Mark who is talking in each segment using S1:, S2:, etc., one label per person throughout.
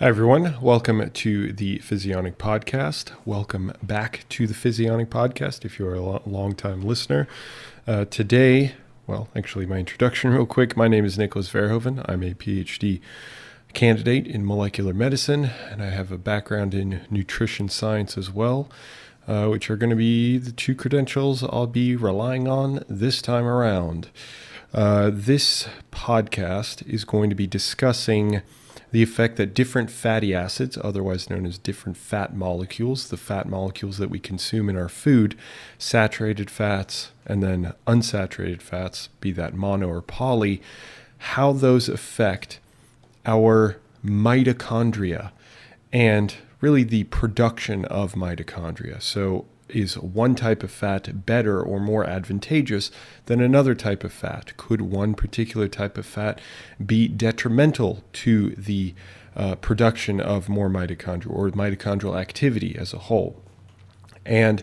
S1: Hi, everyone. Welcome to the Physionic Podcast. Welcome back to the Physionic Podcast if you're a lo- long-time listener. Uh, today, well, actually, my introduction, real quick. My name is Nicholas Verhoeven. I'm a PhD candidate in molecular medicine, and I have a background in nutrition science as well, uh, which are going to be the two credentials I'll be relying on this time around. Uh, this podcast is going to be discussing the effect that different fatty acids, otherwise known as different fat molecules, the fat molecules that we consume in our food, saturated fats, and then unsaturated fats, be that mono or poly, how those affect our mitochondria and really the production of mitochondria. So, is one type of fat better or more advantageous than another type of fat? Could one particular type of fat be detrimental to the uh, production of more mitochondria or mitochondrial activity as a whole? And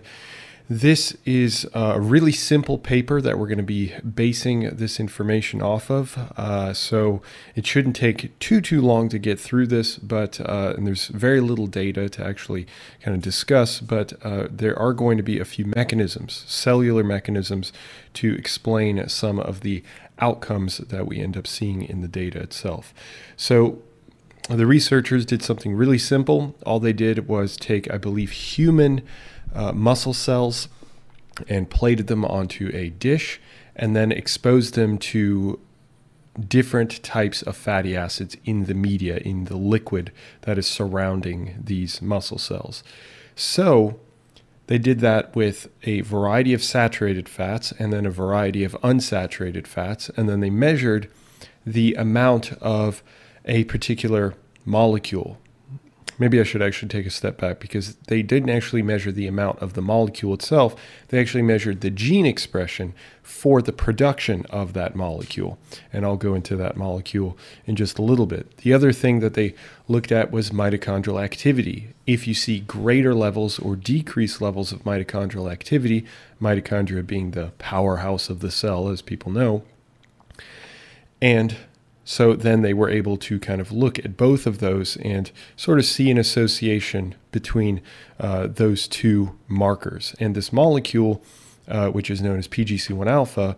S1: this is a really simple paper that we're going to be basing this information off of. Uh, so it shouldn't take too too long to get through this, but uh, and there's very little data to actually kind of discuss. But uh, there are going to be a few mechanisms, cellular mechanisms, to explain some of the outcomes that we end up seeing in the data itself. So the researchers did something really simple. All they did was take, I believe, human uh, muscle cells and plated them onto a dish and then exposed them to different types of fatty acids in the media, in the liquid that is surrounding these muscle cells. So they did that with a variety of saturated fats and then a variety of unsaturated fats, and then they measured the amount of a particular molecule maybe I should actually take a step back because they didn't actually measure the amount of the molecule itself. They actually measured the gene expression for the production of that molecule. And I'll go into that molecule in just a little bit. The other thing that they looked at was mitochondrial activity. If you see greater levels or decreased levels of mitochondrial activity, mitochondria being the powerhouse of the cell, as people know, and so then they were able to kind of look at both of those and sort of see an association between uh, those two markers. And this molecule, uh, which is known as PGC1 alpha,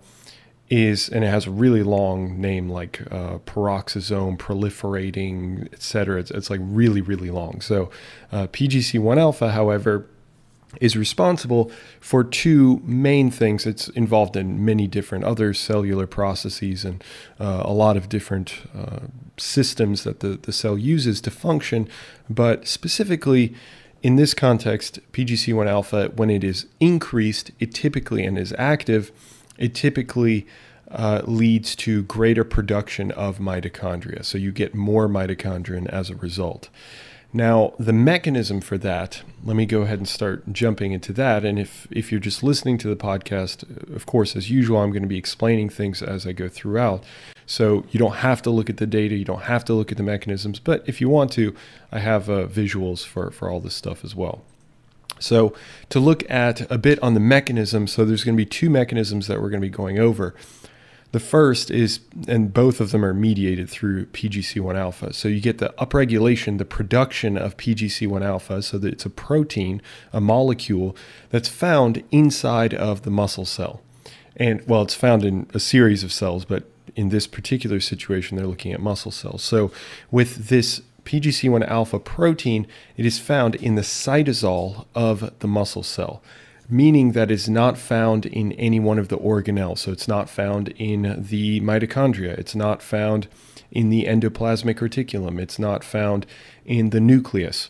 S1: is and it has a really long name like uh, peroxisome proliferating, et cetera. It's, it's like really, really long. So uh, PGC1 alpha, however, is responsible for two main things. It's involved in many different other cellular processes and uh, a lot of different uh, systems that the, the cell uses to function. But specifically, in this context, PGC1 alpha, when it is increased, it typically and is active, it typically uh, leads to greater production of mitochondria. So you get more mitochondria as a result. Now, the mechanism for that, let me go ahead and start jumping into that. And if, if you're just listening to the podcast, of course, as usual, I'm going to be explaining things as I go throughout. So you don't have to look at the data, you don't have to look at the mechanisms, but if you want to, I have uh, visuals for, for all this stuff as well. So, to look at a bit on the mechanism, so there's going to be two mechanisms that we're going to be going over. The first is, and both of them are mediated through PGC1 alpha. So you get the upregulation, the production of PGC1 alpha, so that it's a protein, a molecule that's found inside of the muscle cell. And well, it's found in a series of cells, but in this particular situation, they're looking at muscle cells. So with this PGC1 alpha protein, it is found in the cytosol of the muscle cell meaning that is not found in any one of the organelles. So it's not found in the mitochondria, it's not found in the endoplasmic reticulum, it's not found in the nucleus.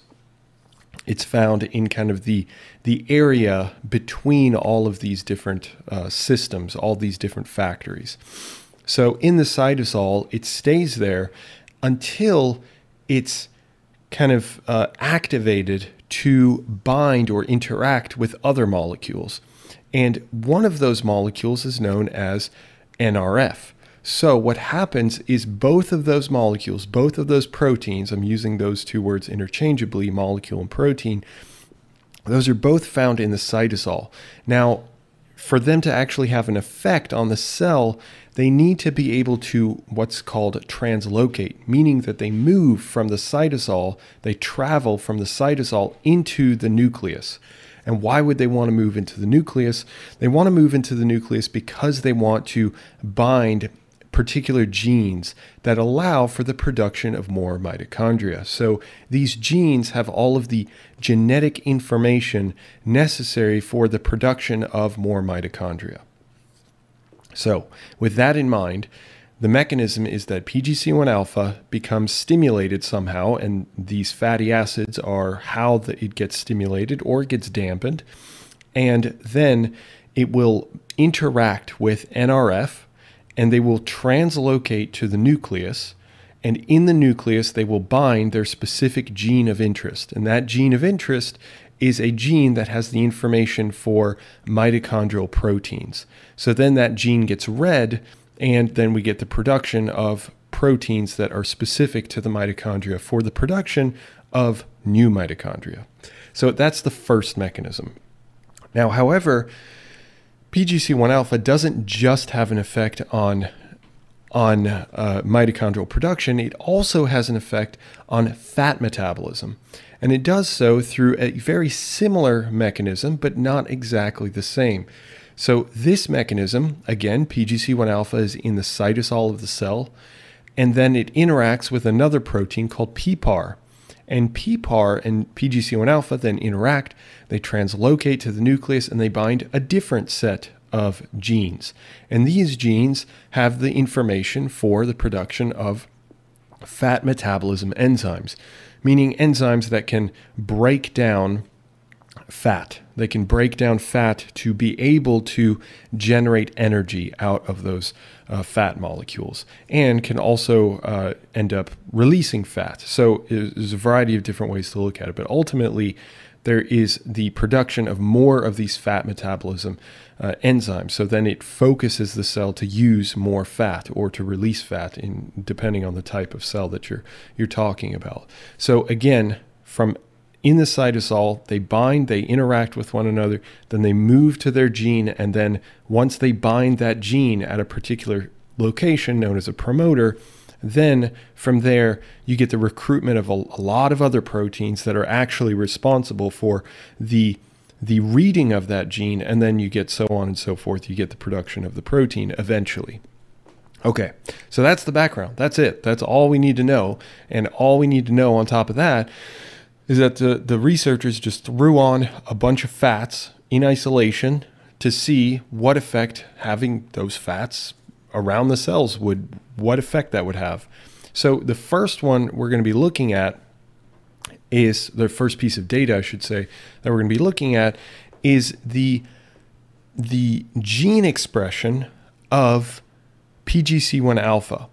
S1: It's found in kind of the the area between all of these different uh, systems, all these different factories. So in the cytosol, it stays there until it's kind of uh, activated to bind or interact with other molecules. And one of those molecules is known as NRF. So, what happens is both of those molecules, both of those proteins, I'm using those two words interchangeably, molecule and protein, those are both found in the cytosol. Now, for them to actually have an effect on the cell, they need to be able to what's called translocate, meaning that they move from the cytosol, they travel from the cytosol into the nucleus. And why would they want to move into the nucleus? They want to move into the nucleus because they want to bind particular genes that allow for the production of more mitochondria. So these genes have all of the genetic information necessary for the production of more mitochondria. So, with that in mind, the mechanism is that PGC1 alpha becomes stimulated somehow, and these fatty acids are how the, it gets stimulated or gets dampened. And then it will interact with NRF, and they will translocate to the nucleus. And in the nucleus, they will bind their specific gene of interest. And that gene of interest is a gene that has the information for mitochondrial proteins. So then that gene gets read, and then we get the production of proteins that are specific to the mitochondria for the production of new mitochondria. So that's the first mechanism. Now, however, PGC1 alpha doesn't just have an effect on on uh, mitochondrial production, it also has an effect on fat metabolism. And it does so through a very similar mechanism, but not exactly the same. So, this mechanism, again, PGC1 alpha is in the cytosol of the cell, and then it interacts with another protein called PPAR. And PPAR and PGC1 alpha then interact, they translocate to the nucleus, and they bind a different set of genes. And these genes have the information for the production of fat metabolism enzymes, meaning enzymes that can break down fat. They can break down fat to be able to generate energy out of those uh, fat molecules and can also uh, end up releasing fat. So there's a variety of different ways to look at it, but ultimately, there is the production of more of these fat metabolism uh, enzymes. So then it focuses the cell to use more fat or to release fat, in depending on the type of cell that you're you're talking about. So again, from in the cytosol, they bind, they interact with one another, then they move to their gene, and then once they bind that gene at a particular location known as a promoter, then from there, you get the recruitment of a, a lot of other proteins that are actually responsible for the the reading of that gene, and then you get so on and so forth. You get the production of the protein eventually. Okay, so that's the background. That's it. That's all we need to know. And all we need to know on top of that is that the, the researchers just threw on a bunch of fats in isolation to see what effect having those fats around the cells would what effect that would have. So the first one we're going to be looking at is the first piece of data I should say that we're going to be looking at is the the gene expression of PGC1 alpha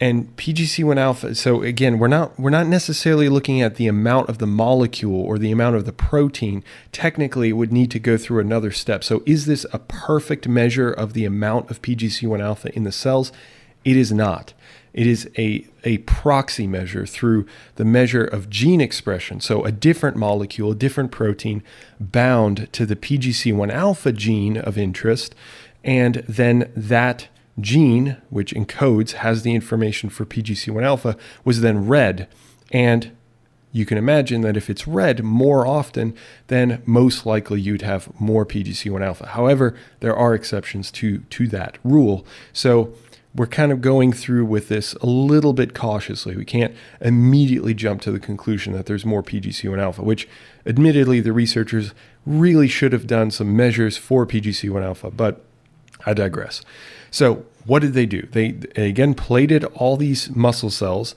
S1: and PGC1 alpha. So again, we're not we're not necessarily looking at the amount of the molecule or the amount of the protein. Technically, it would need to go through another step. So is this a perfect measure of the amount of PGC1 alpha in the cells? It is not. It is a, a proxy measure through the measure of gene expression. So, a different molecule, a different protein bound to the PGC1 alpha gene of interest, and then that gene, which encodes, has the information for PGC1 alpha, was then read. And you can imagine that if it's read more often, then most likely you'd have more PGC1 alpha. However, there are exceptions to, to that rule. So we're kind of going through with this a little bit cautiously. We can't immediately jump to the conclusion that there's more PGC1 alpha, which admittedly the researchers really should have done some measures for PGC1 alpha, but I digress. So, what did they do? They, again plated all these muscle cells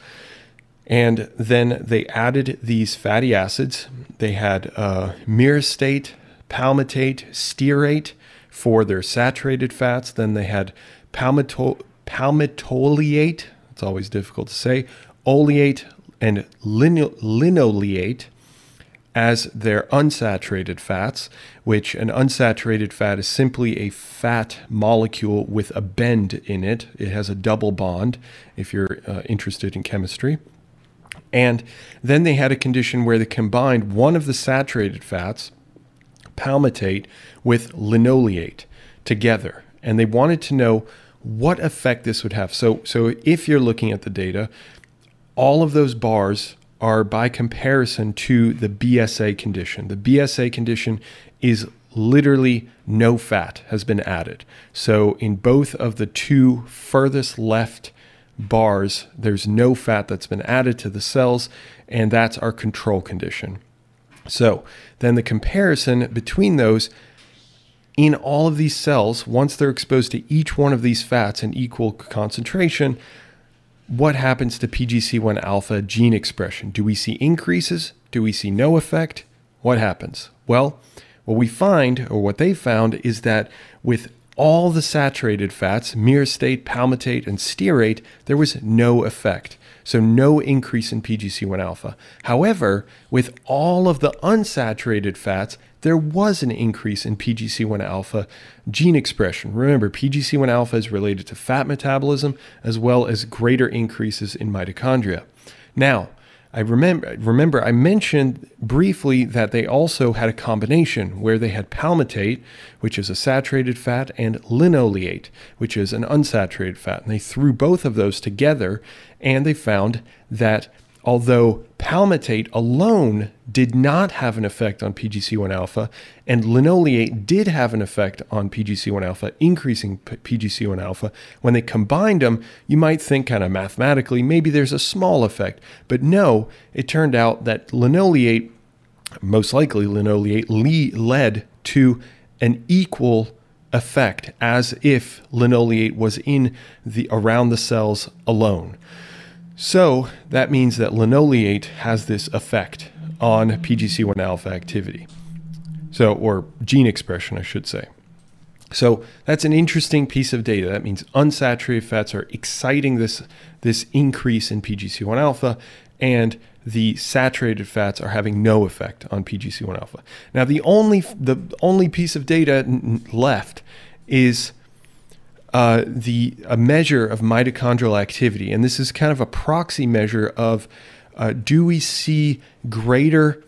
S1: and then they added these fatty acids. They had uh, myristate, palmitate, stearate for their saturated fats. Then they had palmito- palmitoleate, it's always difficult to say, oleate, and lino- linoleate as their unsaturated fats, which an unsaturated fat is simply a fat molecule with a bend in it. It has a double bond, if you're uh, interested in chemistry. And then they had a condition where they combined one of the saturated fats, palmitate, with linoleate. together. And they wanted to know what effect this would have. So, so if you're looking at the data, all of those bars are by comparison to the BSA condition. The BSA condition is literally no fat has been added. So in both of the two furthest left bars, there's no fat that's been added to the cells, and that's our control condition. So then the comparison between those in all of these cells, once they're exposed to each one of these fats in equal concentration, what happens to PGC1 alpha gene expression? Do we see increases? Do we see no effect? What happens? Well, what we find, or what they found, is that with all the saturated fats, myristate, palmitate, and stearate, there was no effect. So, no increase in PGC1 alpha. However, with all of the unsaturated fats, there was an increase in PGC1 alpha gene expression. Remember, PGC1 alpha is related to fat metabolism as well as greater increases in mitochondria. Now, I remember remember I mentioned briefly that they also had a combination where they had palmitate, which is a saturated fat, and linoleate, which is an unsaturated fat. And they threw both of those together and they found that although palmitate alone did not have an effect on PGC1 alpha, and linoleate did have an effect on PGC1 alpha, increasing PGC1 alpha. When they combined them, you might think kind of mathematically maybe there's a small effect, but no, it turned out that linoleate, most likely linoleate, led to an equal effect as if linoleate was in the around the cells alone. So that means that linoleate has this effect on PGC1 alpha activity. So, or gene expression, I should say. So that's an interesting piece of data. That means unsaturated fats are exciting this, this increase in PGC1 alpha, and the saturated fats are having no effect on PGC1 alpha. Now, the only the only piece of data left is uh, the a measure of mitochondrial activity, and this is kind of a proxy measure of uh, do we see greater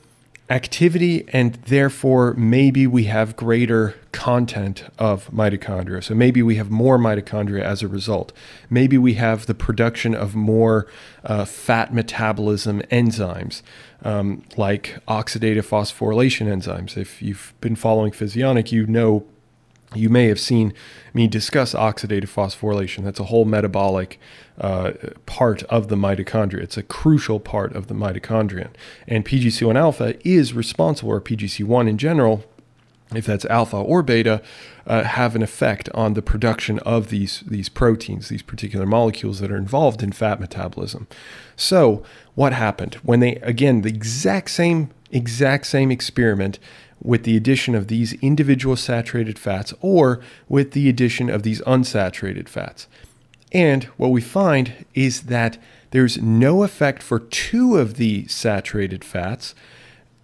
S1: activity and therefore maybe we have greater content of mitochondria. So maybe we have more mitochondria as a result. Maybe we have the production of more uh, fat metabolism enzymes. Um, like oxidative phosphorylation enzymes. If you've been following Physionic, you know you may have seen me discuss oxidative phosphorylation. That's a whole metabolic uh, part of the mitochondria. It's a crucial part of the mitochondrion. And PGC1 alpha is responsible, or PGC1 in general, if that's alpha or beta, uh, have an effect on the production of these, these proteins, these particular molecules that are involved in fat metabolism. So, what happened? When they, again, the exact same, exact same experiment with the addition of these individual saturated fats or with the addition of these unsaturated fats. And what we find is that there's no effect for two of the saturated fats,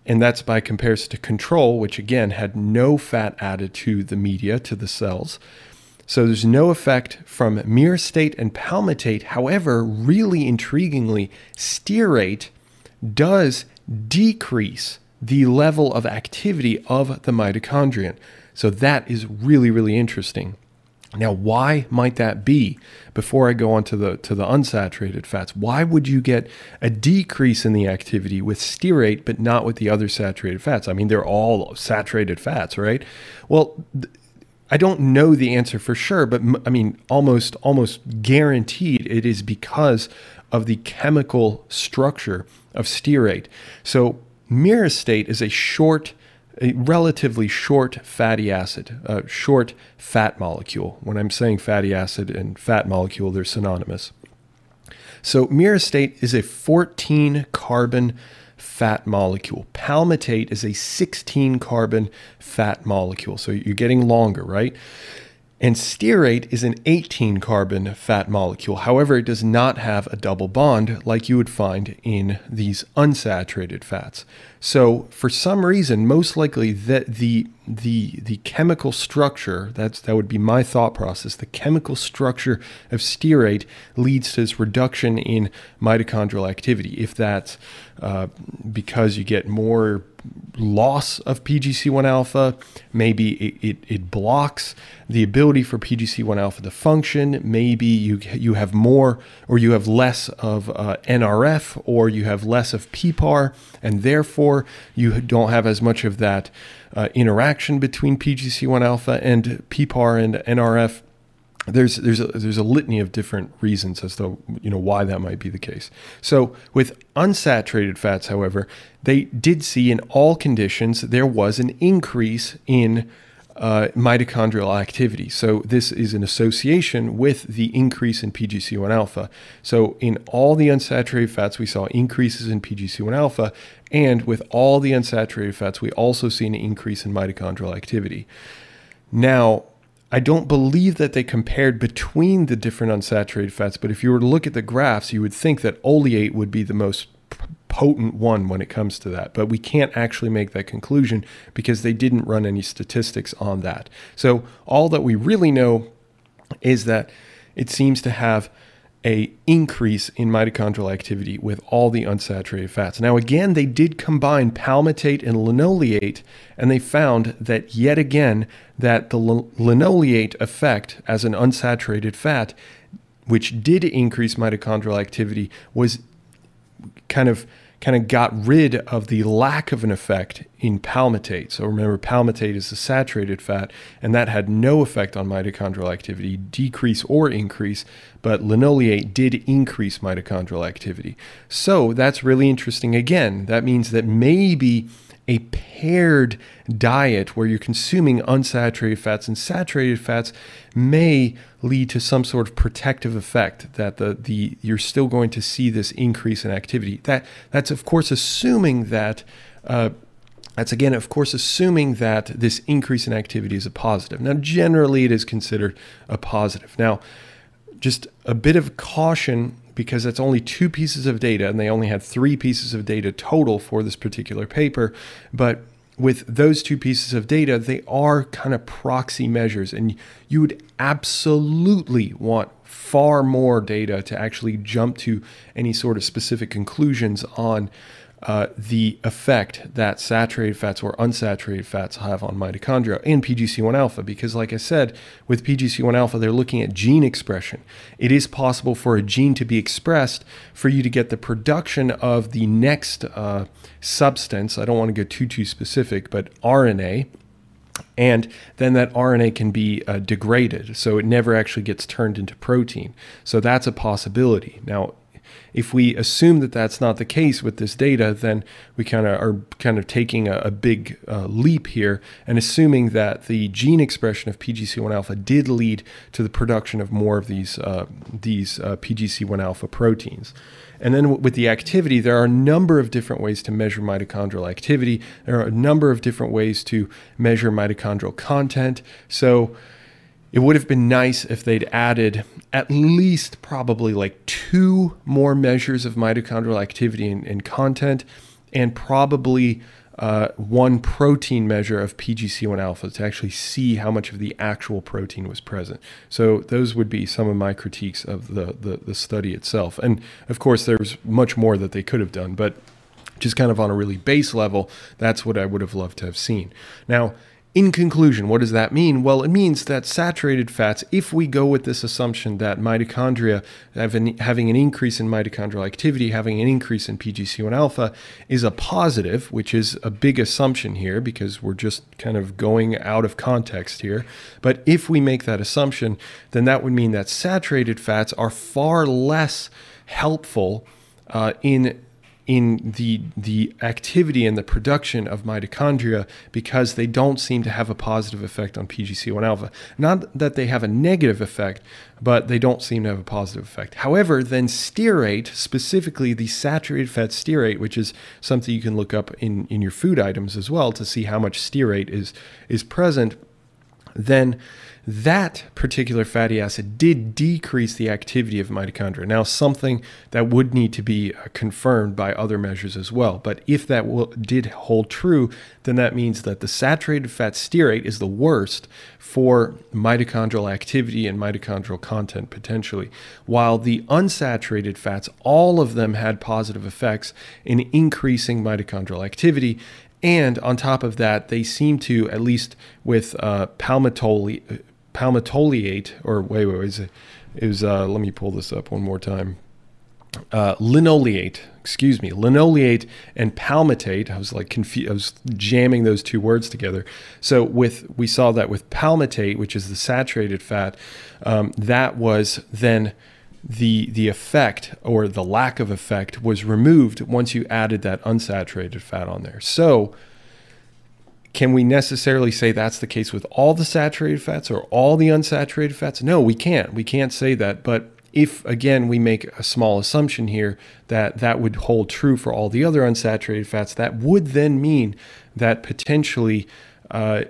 S1: and that's by comparison to control, which again had no fat added to the media, to the cells. So there's no effect from myristate and palmitate. However, really intriguingly, stearate does decrease the level of activity of the mitochondrion. So that is really, really interesting. Now, why might that be? Before I go on to the to the unsaturated fats, why would you get a decrease in the activity with stearate but not with the other saturated fats? I mean, they're all saturated fats, right? Well, I don't know the answer for sure, but I mean, almost almost guaranteed it is because of the chemical structure of stearate. So myristate is a short, a relatively short fatty acid, a short fat molecule. When I'm saying fatty acid and fat molecule, they're synonymous. So myristate is a 14 carbon fat molecule. Palmitate is a 16 carbon fat molecule. So you're getting longer, right? And stearate is an 18 carbon fat molecule. However, it does not have a double bond like you would find in these unsaturated fats. So, for some reason, most likely that the the the chemical structure that's that would be my thought process. The chemical structure of stearate leads to this reduction in mitochondrial activity. If that's uh, because you get more loss of PGC1 alpha, maybe it, it, it, blocks the ability for PGC1 alpha to function. Maybe you you have more or you have less of uh, NRF or you have less of PPAR, and therefore you don't have as much of that uh, interaction between PGC1 alpha and PPAR and NRF there's there's a, there's a litany of different reasons as to you know why that might be the case. So with unsaturated fats, however, they did see in all conditions there was an increase in uh, mitochondrial activity. So this is an association with the increase in PGC1 alpha. So in all the unsaturated fats, we saw increases in PGC1 alpha, and with all the unsaturated fats, we also see an increase in mitochondrial activity. Now, I don't believe that they compared between the different unsaturated fats, but if you were to look at the graphs, you would think that oleate would be the most potent one when it comes to that. But we can't actually make that conclusion because they didn't run any statistics on that. So all that we really know is that it seems to have a increase in mitochondrial activity with all the unsaturated fats. Now again, they did combine palmitate and linoleate and they found that yet again that the linoleate effect as an unsaturated fat which did increase mitochondrial activity was kind of kind of got rid of the lack of an effect in palmitate. So remember, palmitate is a saturated fat, and that had no effect on mitochondrial activity, decrease or increase, but linoleate did increase mitochondrial activity. So that's really interesting. Again, that means that maybe a paired diet where you're consuming unsaturated fats and saturated fats may lead to some sort of protective effect that the, the you're still going to see this increase in activity. That that's of course assuming that uh, that's again, of course, assuming that this increase in activity is a positive. Now, generally, it is considered a positive. Now, just a bit of caution because that's only two pieces of data and they only had three pieces of data total for this particular paper. But with those two pieces of data, they are kind of proxy measures, and you would absolutely want far more data to actually jump to any sort of specific conclusions on uh, the effect that saturated fats or unsaturated fats have on mitochondria and PGC1 alpha. Because, like I said, with PGC1 alpha, they're looking at gene expression. It is possible for a gene to be expressed for you to get the production of the next uh, substance. I don't want to go too too specific, but RNA. And then that RNA can be uh, degraded, so it never actually gets turned into protein. So that's a possibility. Now, if we assume that that's not the case with this data, then we kind of are kind of taking a, a big uh, leap here and assuming that the gene expression of PGC1 alpha did lead to the production of more of these uh, these uh, PGC1 alpha proteins. And then with the activity, there are a number of different ways to measure mitochondrial activity. There are a number of different ways to measure mitochondrial content. So it would have been nice if they'd added at least probably like two more measures of mitochondrial activity and, and content, and probably uh, one protein measure of PGC1 alpha to actually see how much of the actual protein was present. So those would be some of my critiques of the, the, the study itself. And of course, there's much more that they could have done, but just kind of on a really base level, that's what I would have loved to have seen. Now, in conclusion, what does that mean? Well, it means that saturated fats, if we go with this assumption that mitochondria having an increase in mitochondrial activity, having an increase in PGC1 alpha, is a positive, which is a big assumption here because we're just kind of going out of context here. But if we make that assumption, then that would mean that saturated fats are far less helpful uh, in in the the activity and the production of mitochondria because they don't seem to have a positive effect on PGC1 alpha. Not that they have a negative effect, but they don't seem to have a positive effect. However, then stearate, specifically the saturated fat stearate, which is something you can look up in, in your food items as well to see how much stearate is is present then that particular fatty acid did decrease the activity of mitochondria. Now, something that would need to be uh, confirmed by other measures as well. But if that will, did hold true, then that means that the saturated fat stearate is the worst for mitochondrial activity and mitochondrial content potentially, while the unsaturated fats, all of them had positive effects in increasing mitochondrial activity and on top of that, they seem to, at least with uh, palmitoleate, or wait, wait, wait, it was, uh, let me pull this up one more time. Uh, linoleate, excuse me, linoleate and palmitate. I was like confused. I was jamming those two words together. So with we saw that with palmitate, which is the saturated fat, um, that was then the the effect or the lack of effect was removed once you added that unsaturated fat on there. So can we necessarily say that's the case with all the saturated fats or all the unsaturated fats? No, we can't. We can't say that. But if, again, we make a small assumption here that that would hold true for all the other unsaturated fats, that would then mean that potentially uh,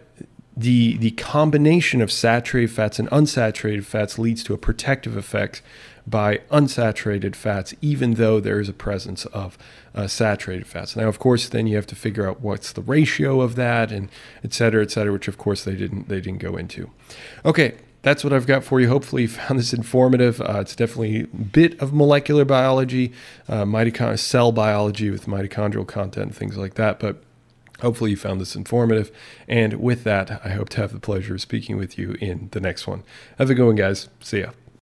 S1: the, the combination of saturated fats and unsaturated fats leads to a protective effect by unsaturated fats, even though there is a presence of uh, saturated fats. Now, of course, then you have to figure out what's the ratio of that, and et cetera, et cetera, which of course they didn't they didn't go into. Okay, that's what I've got for you. Hopefully, you found this informative. Uh, it's definitely a bit of molecular biology, uh, mitochondrial cell biology with mitochondrial content, things like that, but. Hopefully, you found this informative. And with that, I hope to have the pleasure of speaking with you in the next one. Have a good one, guys. See ya.